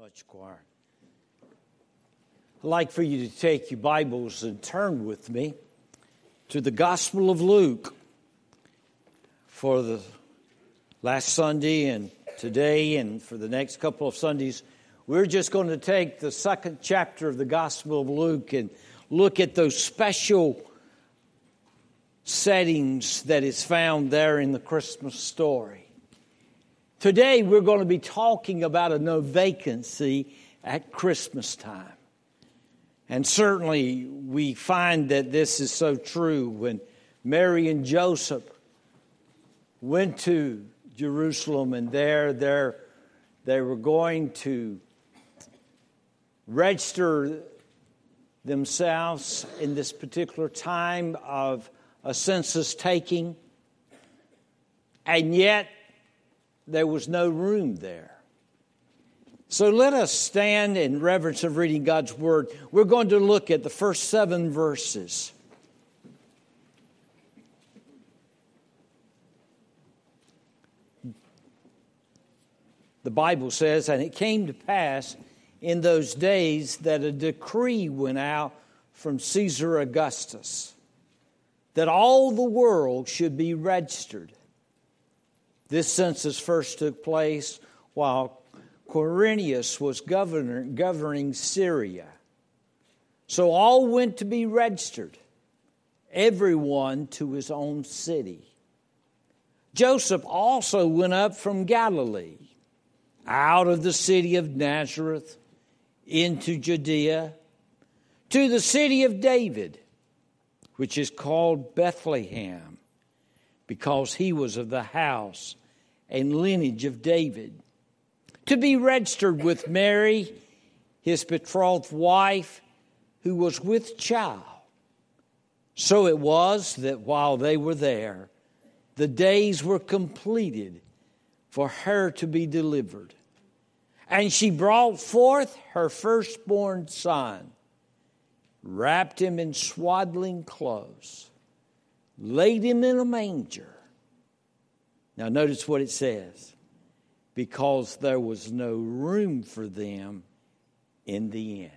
much, choir. I'd like for you to take your Bibles and turn with me to the Gospel of Luke for the last Sunday and today and for the next couple of Sundays. We're just going to take the second chapter of the Gospel of Luke and look at those special settings that is found there in the Christmas story. Today, we're going to be talking about a no vacancy at Christmas time. And certainly, we find that this is so true when Mary and Joseph went to Jerusalem, and there, there they were going to register themselves in this particular time of a census taking. And yet, there was no room there. So let us stand in reverence of reading God's Word. We're going to look at the first seven verses. The Bible says, And it came to pass in those days that a decree went out from Caesar Augustus that all the world should be registered. This census first took place while Quirinius was governor, governing Syria. So all went to be registered, everyone to his own city. Joseph also went up from Galilee, out of the city of Nazareth, into Judea, to the city of David, which is called Bethlehem, because he was of the house and lineage of David. To be registered with Mary, his betrothed wife, who was with child. So it was that while they were there, the days were completed for her to be delivered. And she brought forth her firstborn son, wrapped him in swaddling clothes, laid him in a manger now, notice what it says because there was no room for them in the inn.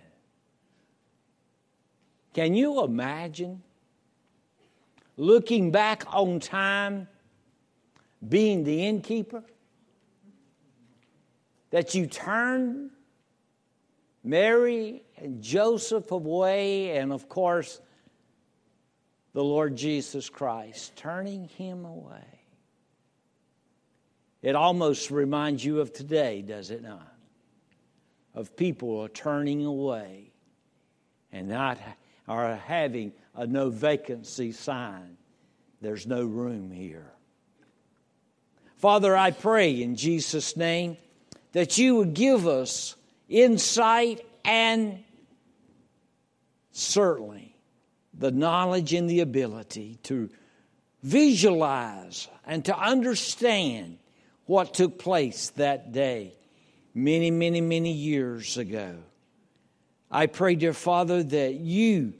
Can you imagine looking back on time being the innkeeper? That you turned Mary and Joseph away, and of course, the Lord Jesus Christ, turning him away. It almost reminds you of today, does it not? Of people are turning away and not are having a no vacancy sign. There's no room here. Father, I pray in Jesus' name that you would give us insight and certainly the knowledge and the ability to visualize and to understand what took place that day many, many, many years ago. I pray, dear Father, that you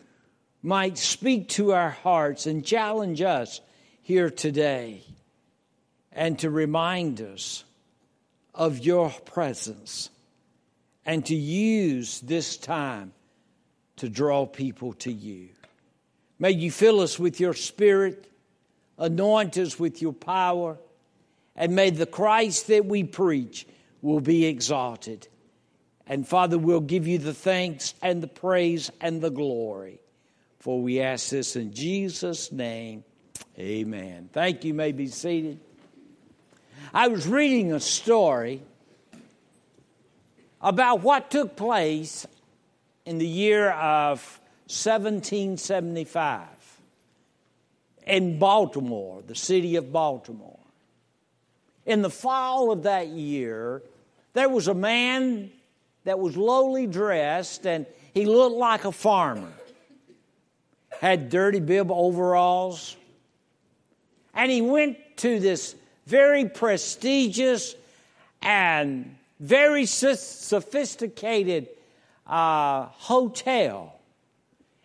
might speak to our hearts and challenge us here today and to remind us of your presence and to use this time to draw people to you. May you fill us with your spirit, anoint us with your power and may the Christ that we preach will be exalted. And Father, we'll give you the thanks and the praise and the glory. For we ask this in Jesus' name. Amen. Thank you. you may be seated. I was reading a story about what took place in the year of 1775 in Baltimore, the city of Baltimore in the fall of that year, there was a man that was lowly dressed and he looked like a farmer. Had dirty bib overalls. And he went to this very prestigious and very sophisticated uh, hotel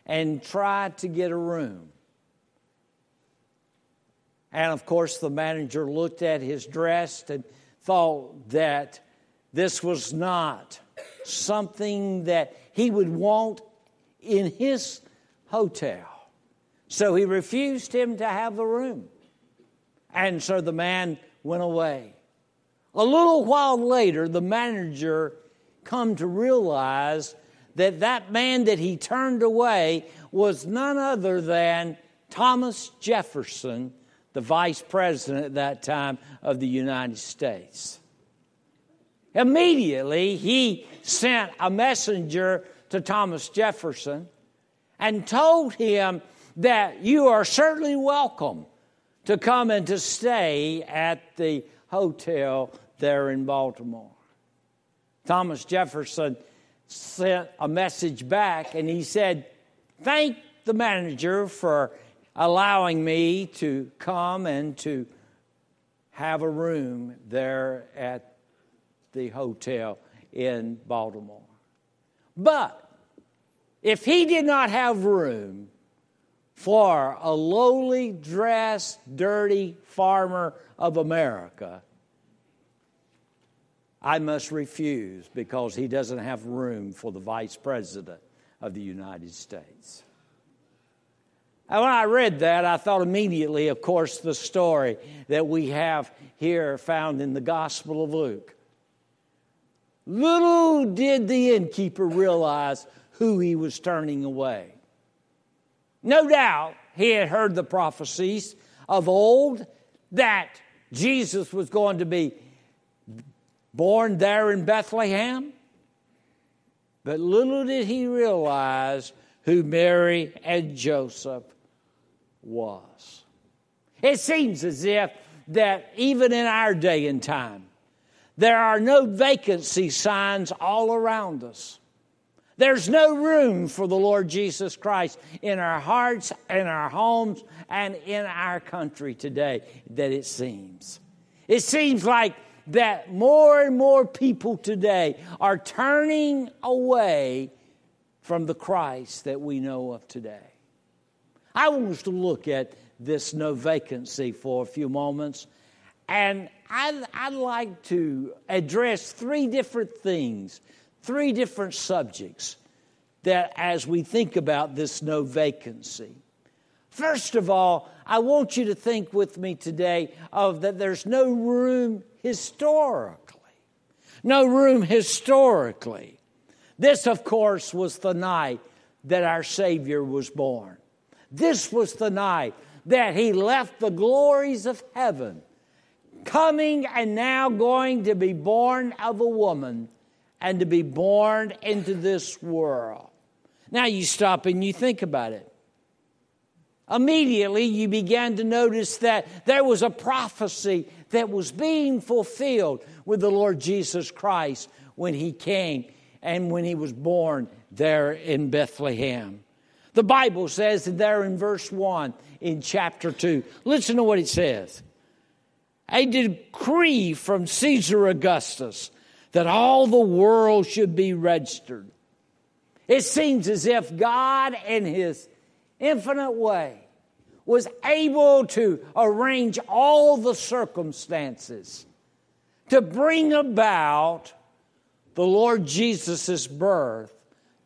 and tried to get a room. And of course, the manager looked at his dress and thought that this was not something that he would want in his hotel. So he refused him to have the room. And so the man went away. A little while later, the manager come to realize that that man that he turned away was none other than Thomas Jefferson, the vice president at that time of the United States. Immediately, he sent a messenger to Thomas Jefferson and told him that you are certainly welcome to come and to stay at the hotel there in Baltimore. Thomas Jefferson sent a message back and he said, Thank the manager for allowing me to come and to have a room there at the hotel in Baltimore. But if he did not have room for a lowly dressed, dirty farmer of America, I must refuse because he doesn't have room for the vice president of the United States. And when I read that, I thought immediately, of course, the story that we have here found in the Gospel of Luke. Little did the innkeeper realize who he was turning away. No doubt he had heard the prophecies of old that Jesus was going to be born there in Bethlehem. But little did he realize who Mary and Joseph was. It seems as if that even in our day and time, there are no vacancy signs all around us. There's no room for the Lord Jesus Christ in our hearts, in our homes, and in our country today, that it seems. It seems like that more and more people today are turning away from the Christ that we know of today. I want us to look at this no vacancy for a few moments. And I'd, I'd, like to address three different things, three different subjects that as we think about this no vacancy. First of all, I want you to think with me today of that there's no room historically. No room historically. This, of course, was the night that our Savior was born. This was the night that he left the glories of heaven, coming and now going to be born of a woman and to be born into this world. Now you stop and you think about it. Immediately, you began to notice that there was a prophecy that was being fulfilled with the Lord Jesus Christ when he came and when he was born there in Bethlehem. The Bible says that there in verse 1 in chapter 2. Listen to what it says. A decree from Caesar Augustus that all the world should be registered. It seems as if God, in His infinite way, was able to arrange all the circumstances to bring about the Lord Jesus' birth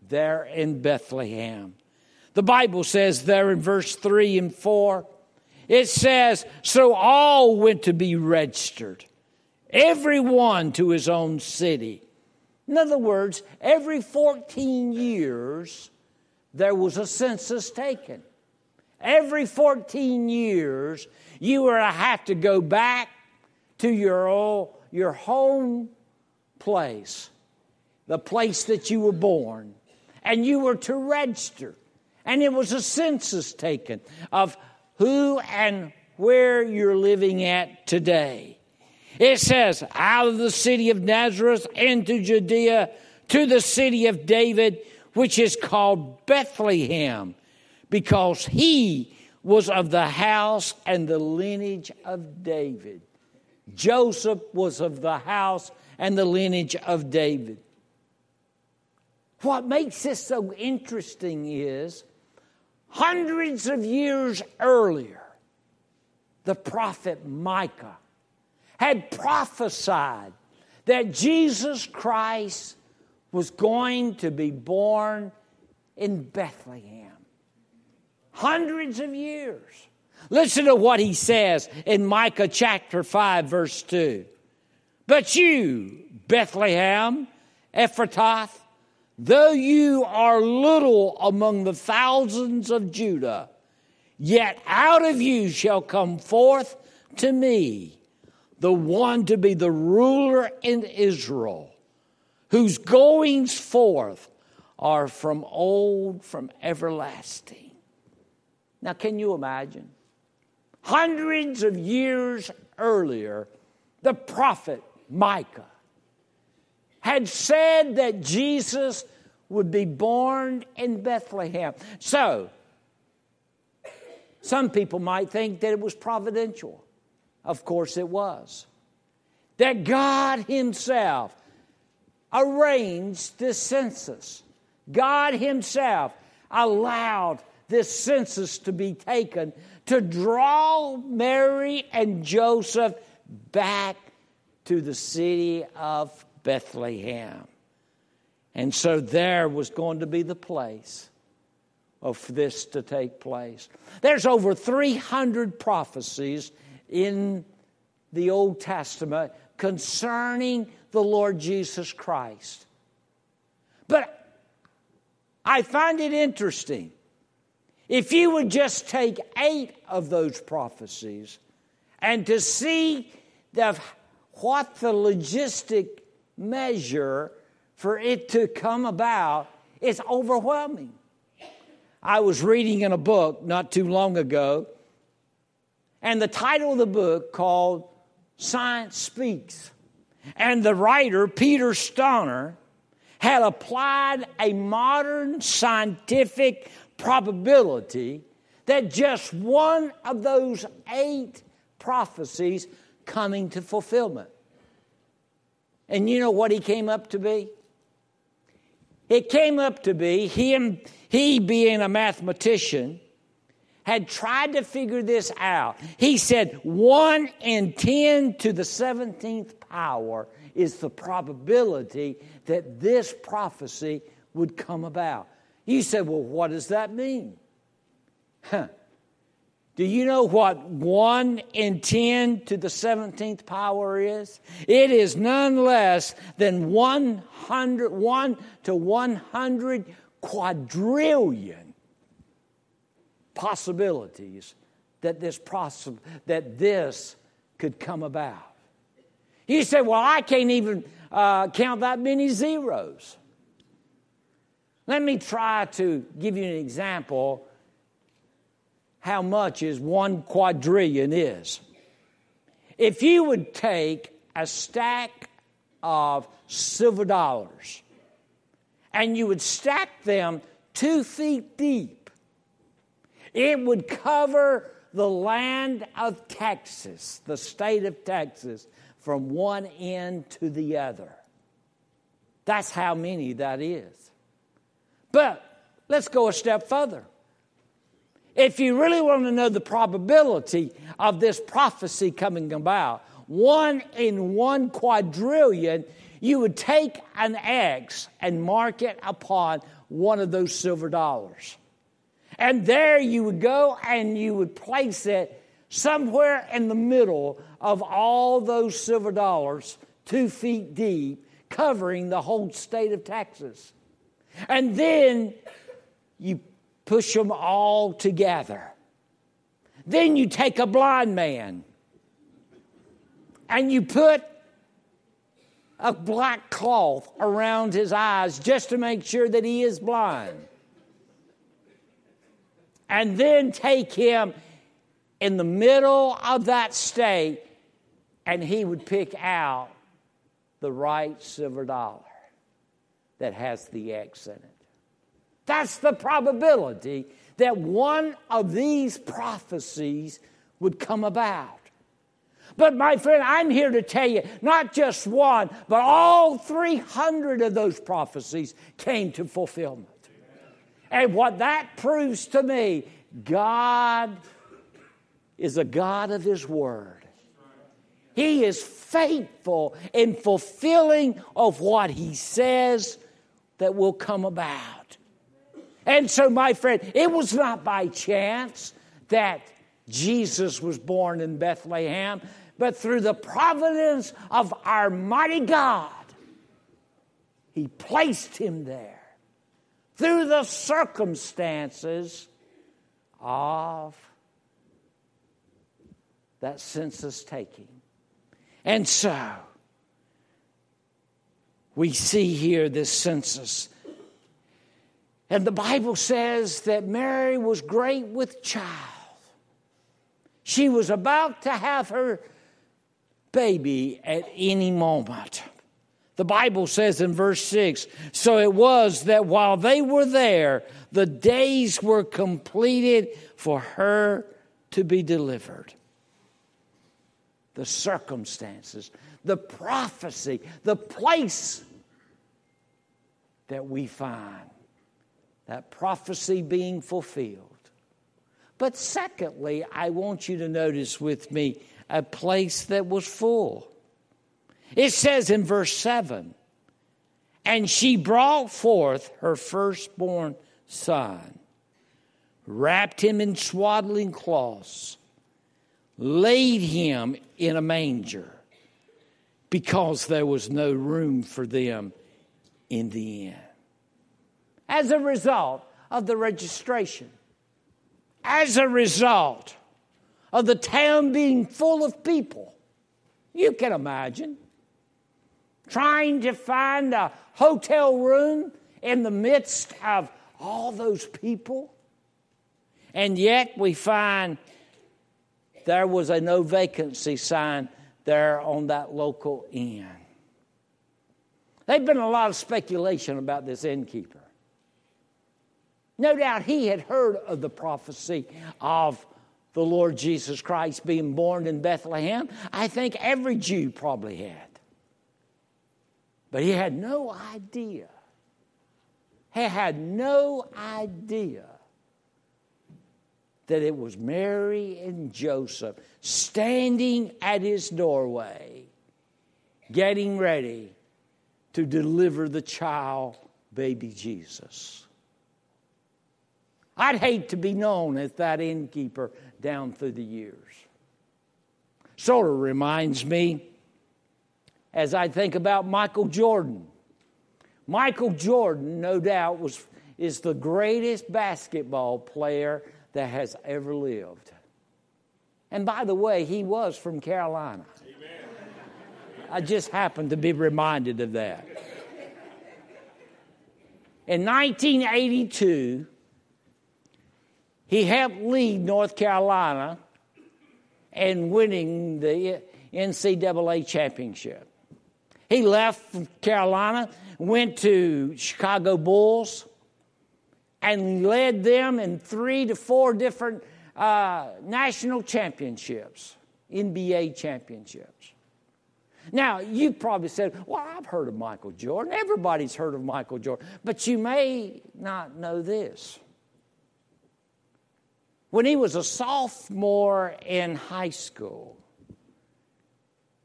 there in Bethlehem. The Bible says there in verse 3 and 4, it says, So all went to be registered, everyone to his own city. In other words, every 14 years, there was a census taken. Every 14 years, you were to have to go back to your, old, your home place, the place that you were born, and you were to register. And it was a census taken of who and where you're living at today. It says, out of the city of Nazareth into Judea to the city of David, which is called Bethlehem, because he was of the house and the lineage of David. Joseph was of the house and the lineage of David. What makes this so interesting is hundreds of years earlier, the prophet Micah had prophesied that Jesus Christ was going to be born in Bethlehem. Hundreds of years. Listen to what he says in Micah chapter 5, verse 2. But you, Bethlehem, Ephrathah, though you are little among the thousands of Judah, yet out of you shall come forth to me the one to be the ruler in Israel, whose goings forth are from old, from everlasting. Now, can you imagine? Hundreds of years earlier, the prophet Micah had said that Jesus would be born in Bethlehem. So, some people might think that it was providential. Of course, it was. That God Himself arranged this census. God Himself allowed this census to be taken to draw Mary and Joseph back to the city of Bethlehem. And so there was going to be the place of this to take place. There's over 300 prophecies in the Old Testament concerning the Lord Jesus Christ. But I find it interesting. If you would just take eight of those prophecies and to see the, what the logistic measure for it to come about is overwhelming. I was reading in a book not too long ago, and the title of the book called Science Speaks. And the writer, Peter Stoner, had applied a modern scientific probability that just one of those eight prophecies coming to fulfillment. And you know what he came up to be? It came up to be him, he being a mathematician, had tried to figure this out. He said 1 in 10 to the 17th power is the probability that this prophecy would come about. You said, well, what does that mean? Huh. Do you know what 1 in 10 to the 17th power is? It is none less than 100, 1 to 100 quadrillion possibilities that this, possi- that this could come about. You say, well, I can't even uh, count that many zeros. Let me try to give you an example how much is one quadrillion is. If you would take a stack of silver dollars and you would stack them two feet deep, it would cover the land of Texas, the state of Texas, from one end to the other. That's how many that is. But let's go a step further. If you really want to know the probability of this prophecy coming about, one in one quadrillion, you would take an X and mark it upon one of those silver dollars. And there you would go and you would place it somewhere in the middle of all those silver dollars, two feet deep, covering the whole state of Texas. And then you push them all together. Then you take a blind man and you put a black cloth around his eyes just to make sure that he is blind. And then take him in the middle of that state and he would pick out the right silver dollar that has the X in it. That's the probability that one of these prophecies would come about. But my friend, I'm here to tell you not just one, but all 300 of those prophecies came to fulfillment. And what that proves to me, God is a God of His Word. He is faithful in fulfilling of what He says that will come about. And so, my friend, it was not by chance that Jesus was born in Bethlehem, but through the providence of our mighty God, He placed him there. Through the circumstances of that census taking. And so, we see here this census. And the Bible says that Mary was great with child. She was about to have her baby at any moment. The Bible says in verse 6 So it was that while they were there, the days were completed for her to be delivered. The circumstances, the prophecy, the place that we find that prophecy being fulfilled. But secondly, I want you to notice with me a place that was full. It says in verse 7 And she brought forth her firstborn son, wrapped him in swaddling cloths, laid him in a manger, because there was no room for them in the inn. As a result of the registration, as a result of the town being full of people, you can imagine trying to find a hotel room in the midst of all those people. And yet we find there was a no vacancy sign there on that local inn. There'd been a lot of speculation about this innkeeper. No doubt he had heard of the prophecy of the Lord Jesus Christ being born in Bethlehem. I think every Jew probably had. But he had no idea. He had no idea that it was Mary and Joseph standing at his doorway, getting ready to deliver the child, baby Jesus. I'd hate to be known as that innkeeper down through the years. Sort of reminds me as I think about Michael Jordan. Michael Jordan, no doubt, was, is the greatest basketball player that has ever lived. And by the way, he was from Carolina. I just happened to be reminded of that. In 1982, he helped lead North Carolina in winning the NCAA championship. He left Carolina, went to Chicago Bulls, and led them in three to four different uh, national championships, NBA championships. Now, you probably said, Well, I've heard of Michael Jordan. Everybody's heard of Michael Jordan. But you may not know this. When he was a sophomore in high school,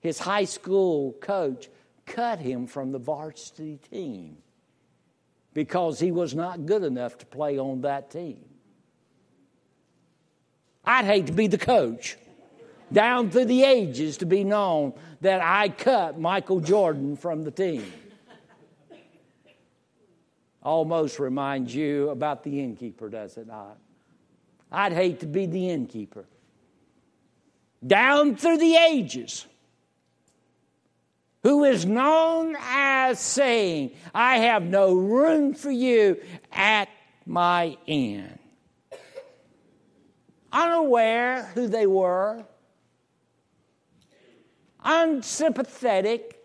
his high school coach cut him from the varsity team because he was not good enough to play on that team. I'd hate to be the coach down through the ages to be known that I cut Michael Jordan from the team. Almost reminds you about the innkeeper, does it not? I'd hate to be the innkeeper. Down through the ages, who is known as saying, I have no room for you at my inn. Unaware who they were, unsympathetic,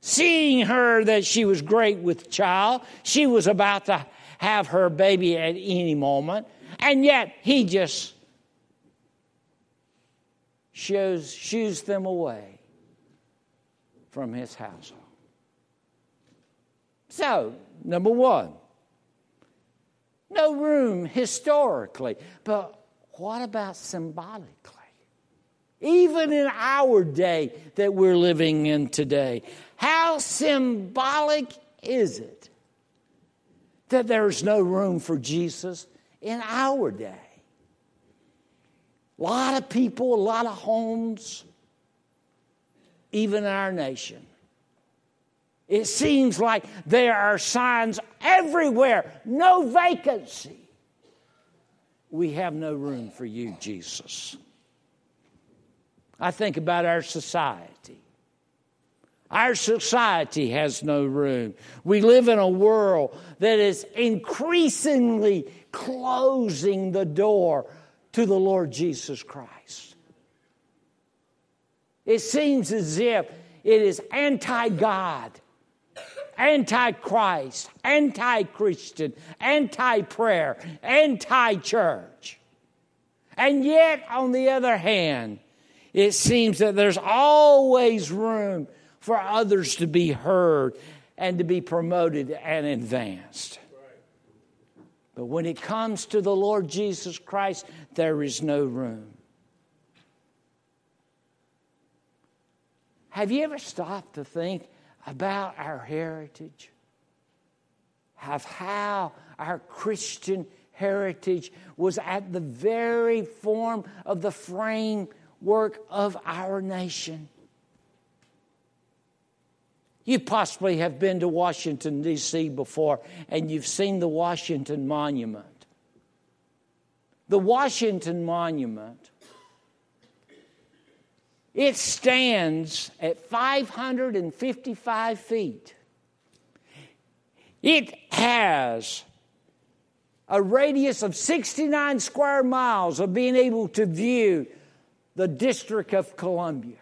seeing her that she was great with child, she was about to have her baby at any moment. And yet he just shows, shoos them away from his household. So, number one, no room historically, but what about symbolically? Even in our day that we're living in today, how symbolic is it that there's no room for Jesus in our day. A lot of people, a lot of homes, even in our nation. It seems like there are signs everywhere no vacancy. We have no room for you, Jesus. I think about our society. Our society has no room. We live in a world that is increasingly closing the door to the Lord Jesus Christ. It seems as if it is anti God, anti Christ, anti Christian, anti prayer, anti church. And yet, on the other hand, it seems that there's always room for others to be heard and to be promoted and advanced. But when it comes to the Lord Jesus Christ, there is no room. Have you ever stopped to think about our heritage? Of how our Christian heritage was at the very form of the framework of our nation? You possibly have been to Washington, D.C. before, and you've seen the Washington Monument. The Washington Monument, it stands at 555 feet. It has a radius of 69 square miles of being able to view the District of Columbia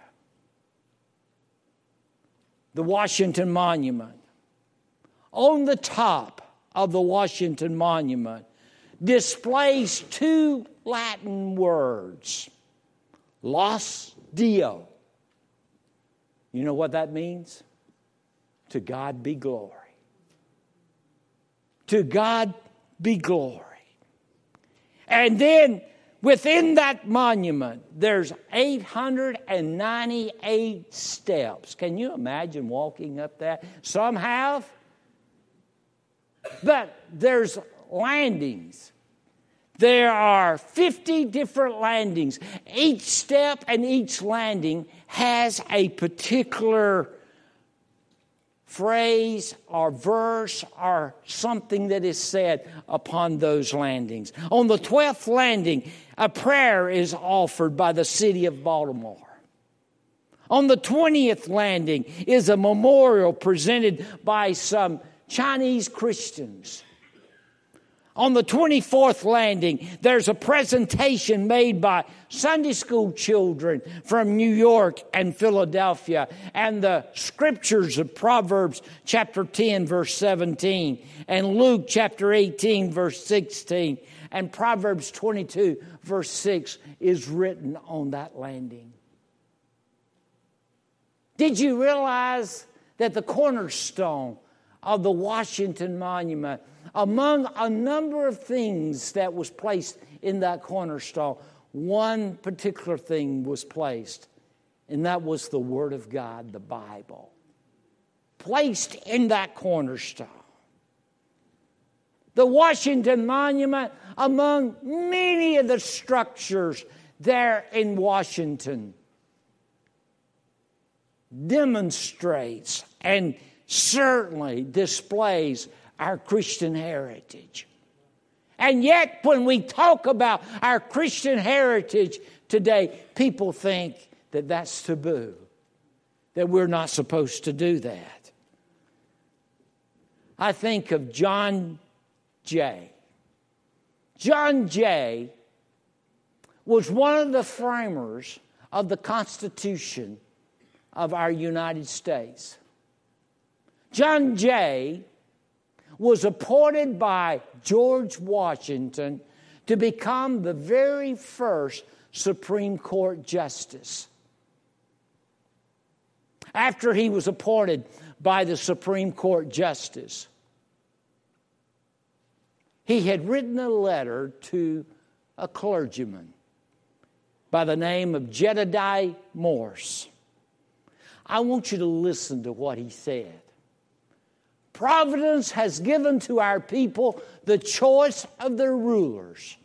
the Washington Monument. On the top of the Washington Monument displays two Latin words Laus Deo. You know what that means? To God be glory. To God be glory. And then Within that monument, there's 898 steps. Can you imagine walking up that? Some have, but there's landings. There are 50 different landings. Each step and each landing has a particular phrase or verse or something that is said upon those landings. On the 12th landing, a prayer is offered by the city of Baltimore. On the 20th landing is a memorial presented by some Chinese Christians. On the 24th landing, there's a presentation made by Sunday school children from New York and Philadelphia, and the scriptures of Proverbs chapter 10, verse 17, and Luke chapter 18, verse 16, and Proverbs 22, verse 6 is written on that landing. Did you realize that the cornerstone of the Washington Monument among a number of things that was placed in that cornerstone, one particular thing was placed, and that was the Word of God, the Bible. Placed in that cornerstone. The Washington Monument, among many of the structures there in Washington, demonstrates and certainly displays our Christian heritage. And yet, when we talk about our Christian heritage today, people think that that's taboo, that we're not supposed to do that. I think of John Jay. John Jay was one of the framers of the Constitution of our United States. John Jay was appointed by George Washington to become the very first Supreme Court justice. After he was appointed by the Supreme Court justice, he had written a letter to a clergyman by the name of Jedediah Morse. I want you to listen to what he said. providence has given to our people the choice of their rulers.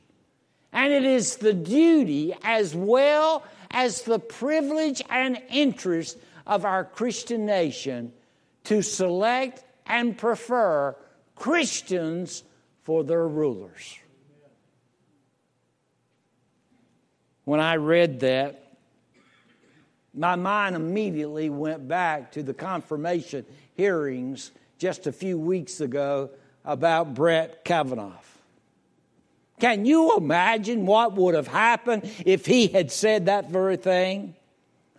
And it is the duty as well as the privilege and interest of our Christian nation to select and prefer Christians for their rulers. When I read that, my mind immediately went back to the confirmation hearings just a few weeks ago about Brett Kavanaugh. Can you imagine what would have happened if he had said that very thing?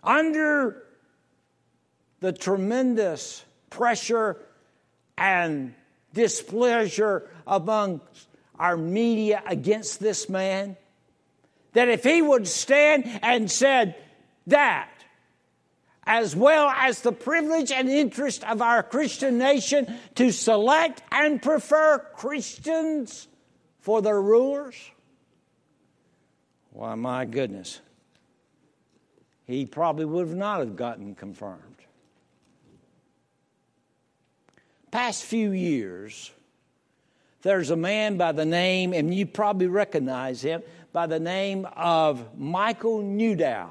Under the tremendous pressure and displeasure among our media against this man, that if he would stand and said that, as well as the privilege and interest of our Christian nation to select and prefer Christians for their rulers? Why, my goodness. He probably would not have gotten confirmed. Past few years, there's a man by the name, and you probably recognize him, by the name of Michael Newdow.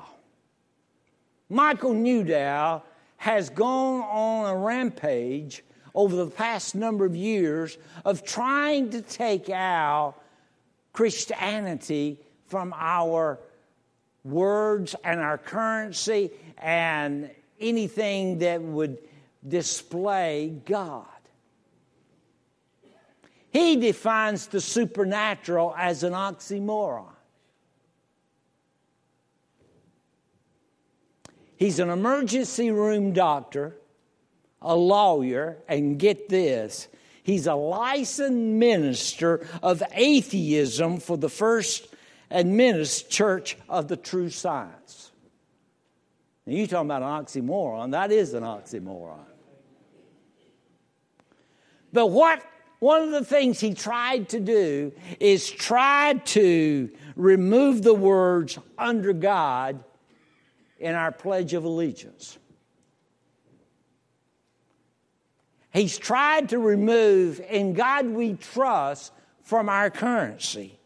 Michael Newdow has gone on a rampage over the past number of years of trying to take out Christianity from our words and our currency and anything that would display God. He defines the supernatural as an oxymoron. He's an emergency room doctor, a lawyer, and get this, he's a licensed minister of atheism for the First Adventist Church of the True Science. Now, you're talking about an oxymoron, that is an oxymoron. But what one of the things he tried to do is try to remove the words under God in our Pledge of Allegiance. He's tried to remove in God we trust from our currency.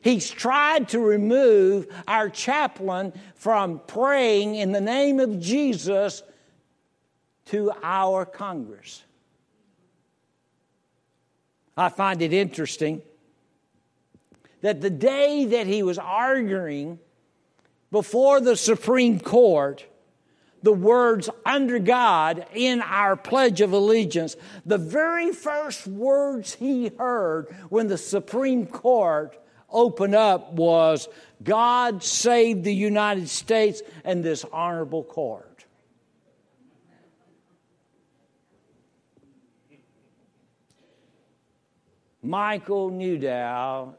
He's tried to remove our chaplain from praying in the name of Jesus to our Congress. I find it interesting that the day that he was arguing before the Supreme Court the words under God in our Pledge of Allegiance, the very first words he heard when the Supreme Court opened up was, God save the United States and this honorable court. Michael Newdow,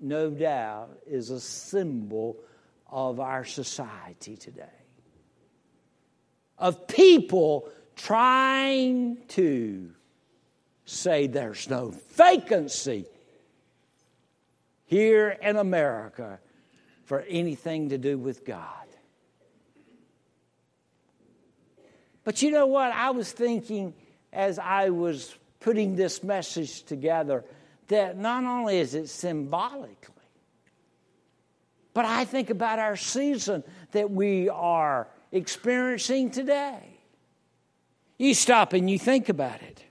no doubt, is a symbol of our society today. Of people trying to say there's no vacancy here in America for anything to do with God. But you know what? I was thinking as I was putting this message together that not only is it symbolically, but I think about our season that we are experiencing today. You stop and you think about it.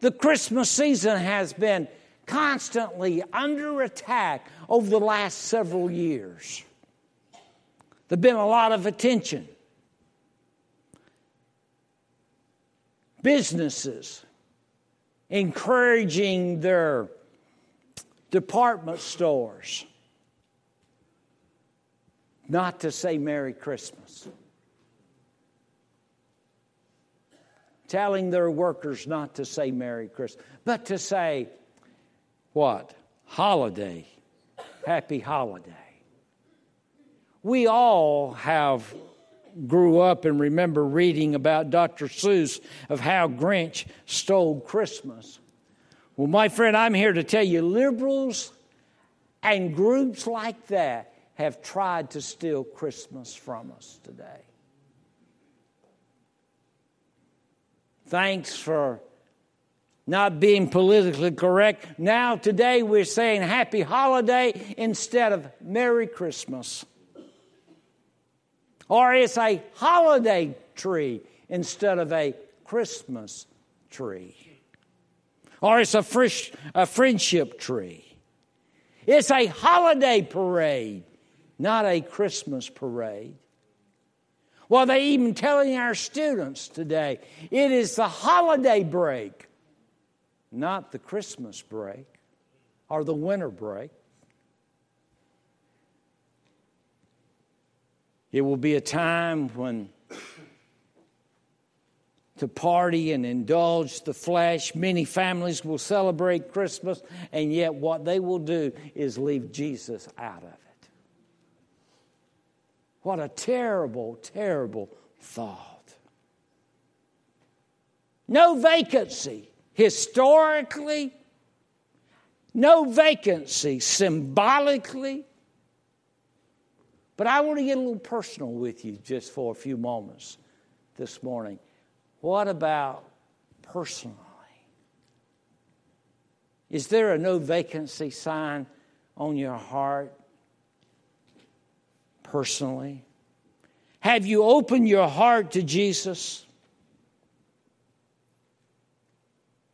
The Christmas season has been constantly under attack over the last several years. There's been a lot of attention. Businesses encouraging their department stores not to say Merry Christmas. Telling their workers not to say Merry Christmas, but to say, what? Holiday. Happy holiday. We all have grew up and remember reading about Dr. Seuss of how Grinch stole Christmas. Well, my friend, I'm here to tell you liberals and groups like that have tried to steal Christmas from us today. thanks for not being politically correct. Now, today, we're saying happy holiday instead of Merry Christmas. Or it's a holiday tree instead of a Christmas tree. Or it's a, frish, a friendship tree. It's a holiday parade, not a Christmas parade. Well, they even telling our students today it is the holiday break not the Christmas break or the winter break. It will be a time when to party and indulge the flesh. Many families will celebrate Christmas, and yet what they will do is leave Jesus out of it. What a terrible, terrible thought. No vacancy historically, no vacancy symbolically. But I want to get a little personal with you just for a few moments this morning. What about personally? Is there a no vacancy sign on your heart personally? Have you opened your heart to Jesus?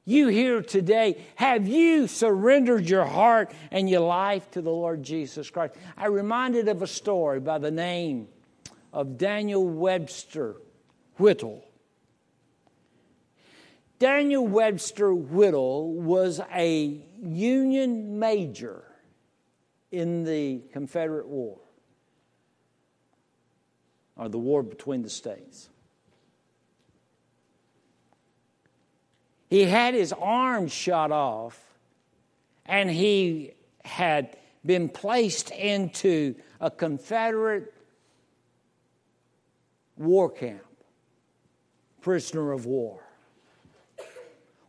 You here today, have you surrendered your heart and your life to the Lord Jesus Christ? I reminded of a story by the name of Daniel Webster Whittle. Daniel Webster Whittle was a Union major in the Confederate War, or the war between the states. He had his arm shot off, and he had been placed into a Confederate war camp, prisoner of war.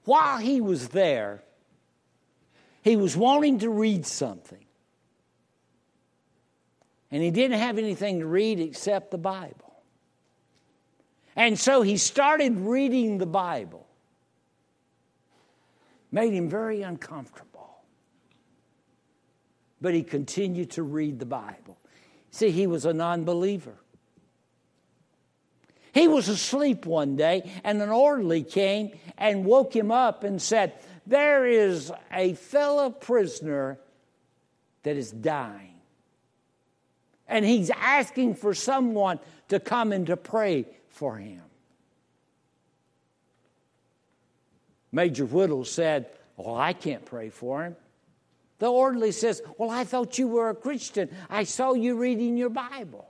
While he was there, he was wanting to read something. And he didn't have anything to read except the Bible. And so he started reading the Bible made him very uncomfortable. But he continued to read the Bible. See, he was a non believer. He was asleep one day, and an orderly came and woke him up and said, There is a fellow prisoner that is dying. And he's asking for someone to come and to pray for him. Major Whittle said, Well, I can't pray for him. The orderly says, Well, I thought you were a Christian. I saw you reading your Bible.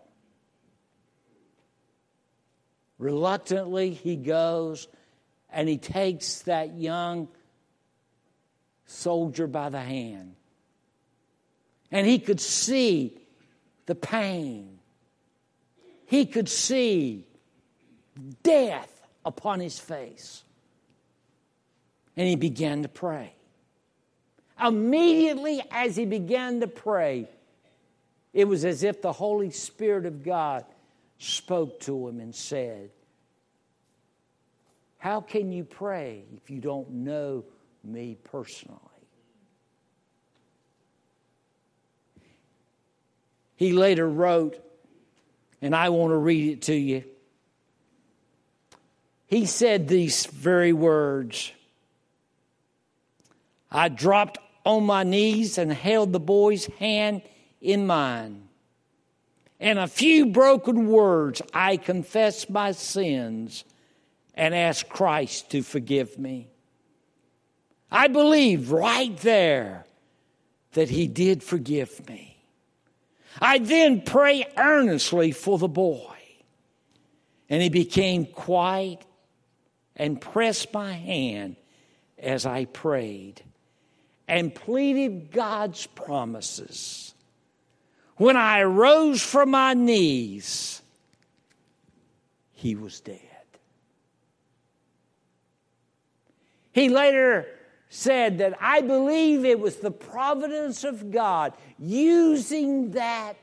Reluctantly, he goes and he takes that young soldier by the hand. And he could see the pain, he could see death upon his face and he began to pray. Immediately as he began to pray, it was as if the Holy Spirit of God spoke to him and said, How can you pray if you don't know me personally? He later wrote, and I want to read it to you. He said these very words I dropped on my knees and held the boy's hand in mine. In a few broken words, I confessed my sins and asked Christ to forgive me. I believe right there that He did forgive me. I then prayed earnestly for the boy, and he became quiet and pressed my hand as I prayed and pleaded God's promises. When I rose from my knees, he was dead. He later said that I believe it was the providence of God using that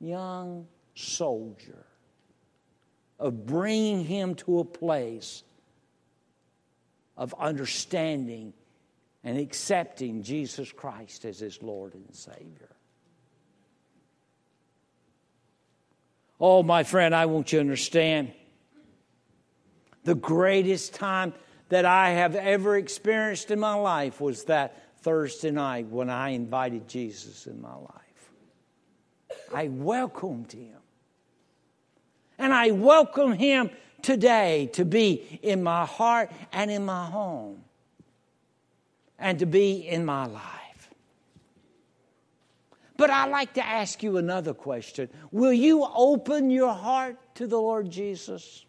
young soldier of bringing him to a place of understanding and accepting Jesus Christ as his Lord and Savior. Oh, my friend, I want you to understand the greatest time that I have ever experienced in my life was that Thursday night when I invited Jesus in my life. I welcomed him. And I welcome him today to be in my heart and in my home and to be in my life. But I'd like to ask you another question. Will you open your heart to the Lord Jesus?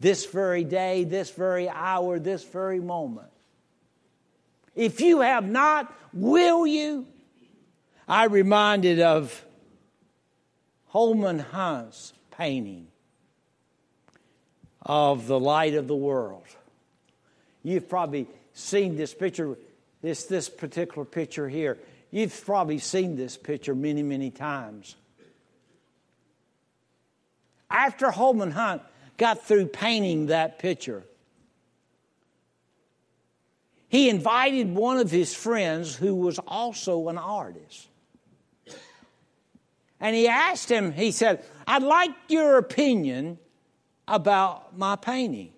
This very day, this very hour, this very moment. If you have not, will you? I reminded of Holman Hunt's painting of the light of the world. You've probably seen this picture, this, this particular picture here. You've probably seen this picture many, many times. After Holman Hunt got through painting that picture, he invited one of his friends who was also an artist. And he asked him, he said, I'd like your opinion about my painting.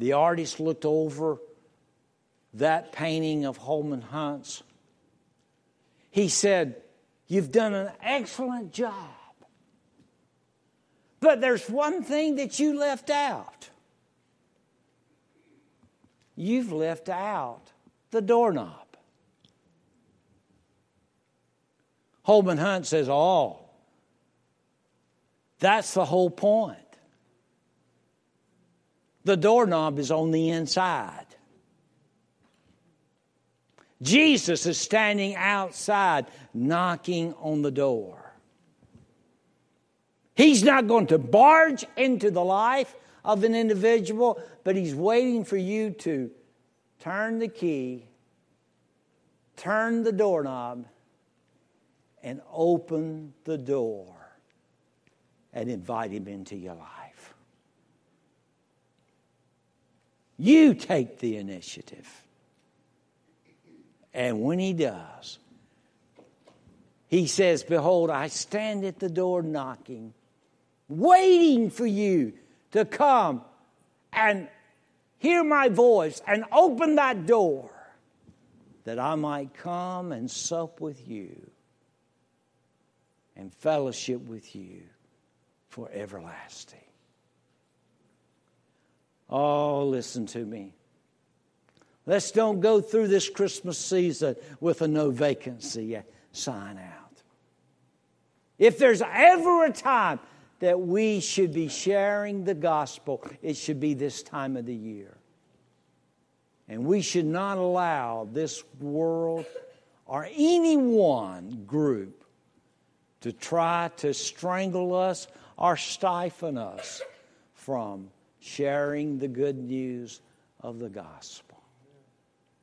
The artist looked over that painting of Holman Hunt's. He said, You've done an excellent job. But there's one thing that you left out. You've left out the doorknob. Holman Hunt says, Oh, that's the whole point. The doorknob is on the inside. Jesus is standing outside knocking on the door. He's not going to barge into the life of an individual, but he's waiting for you to turn the key, turn the doorknob, and open the door and invite him into your life. You take the initiative. And when he does, he says, Behold, I stand at the door knocking, waiting for you to come and hear my voice and open that door that I might come and sup with you and fellowship with you for everlasting. Oh, listen to me. Let's don't go through this Christmas season with a no vacancy sign out. If there's ever a time that we should be sharing the gospel, it should be this time of the year. And we should not allow this world or any one group to try to strangle us or stifle us from sharing the good news of the gospel.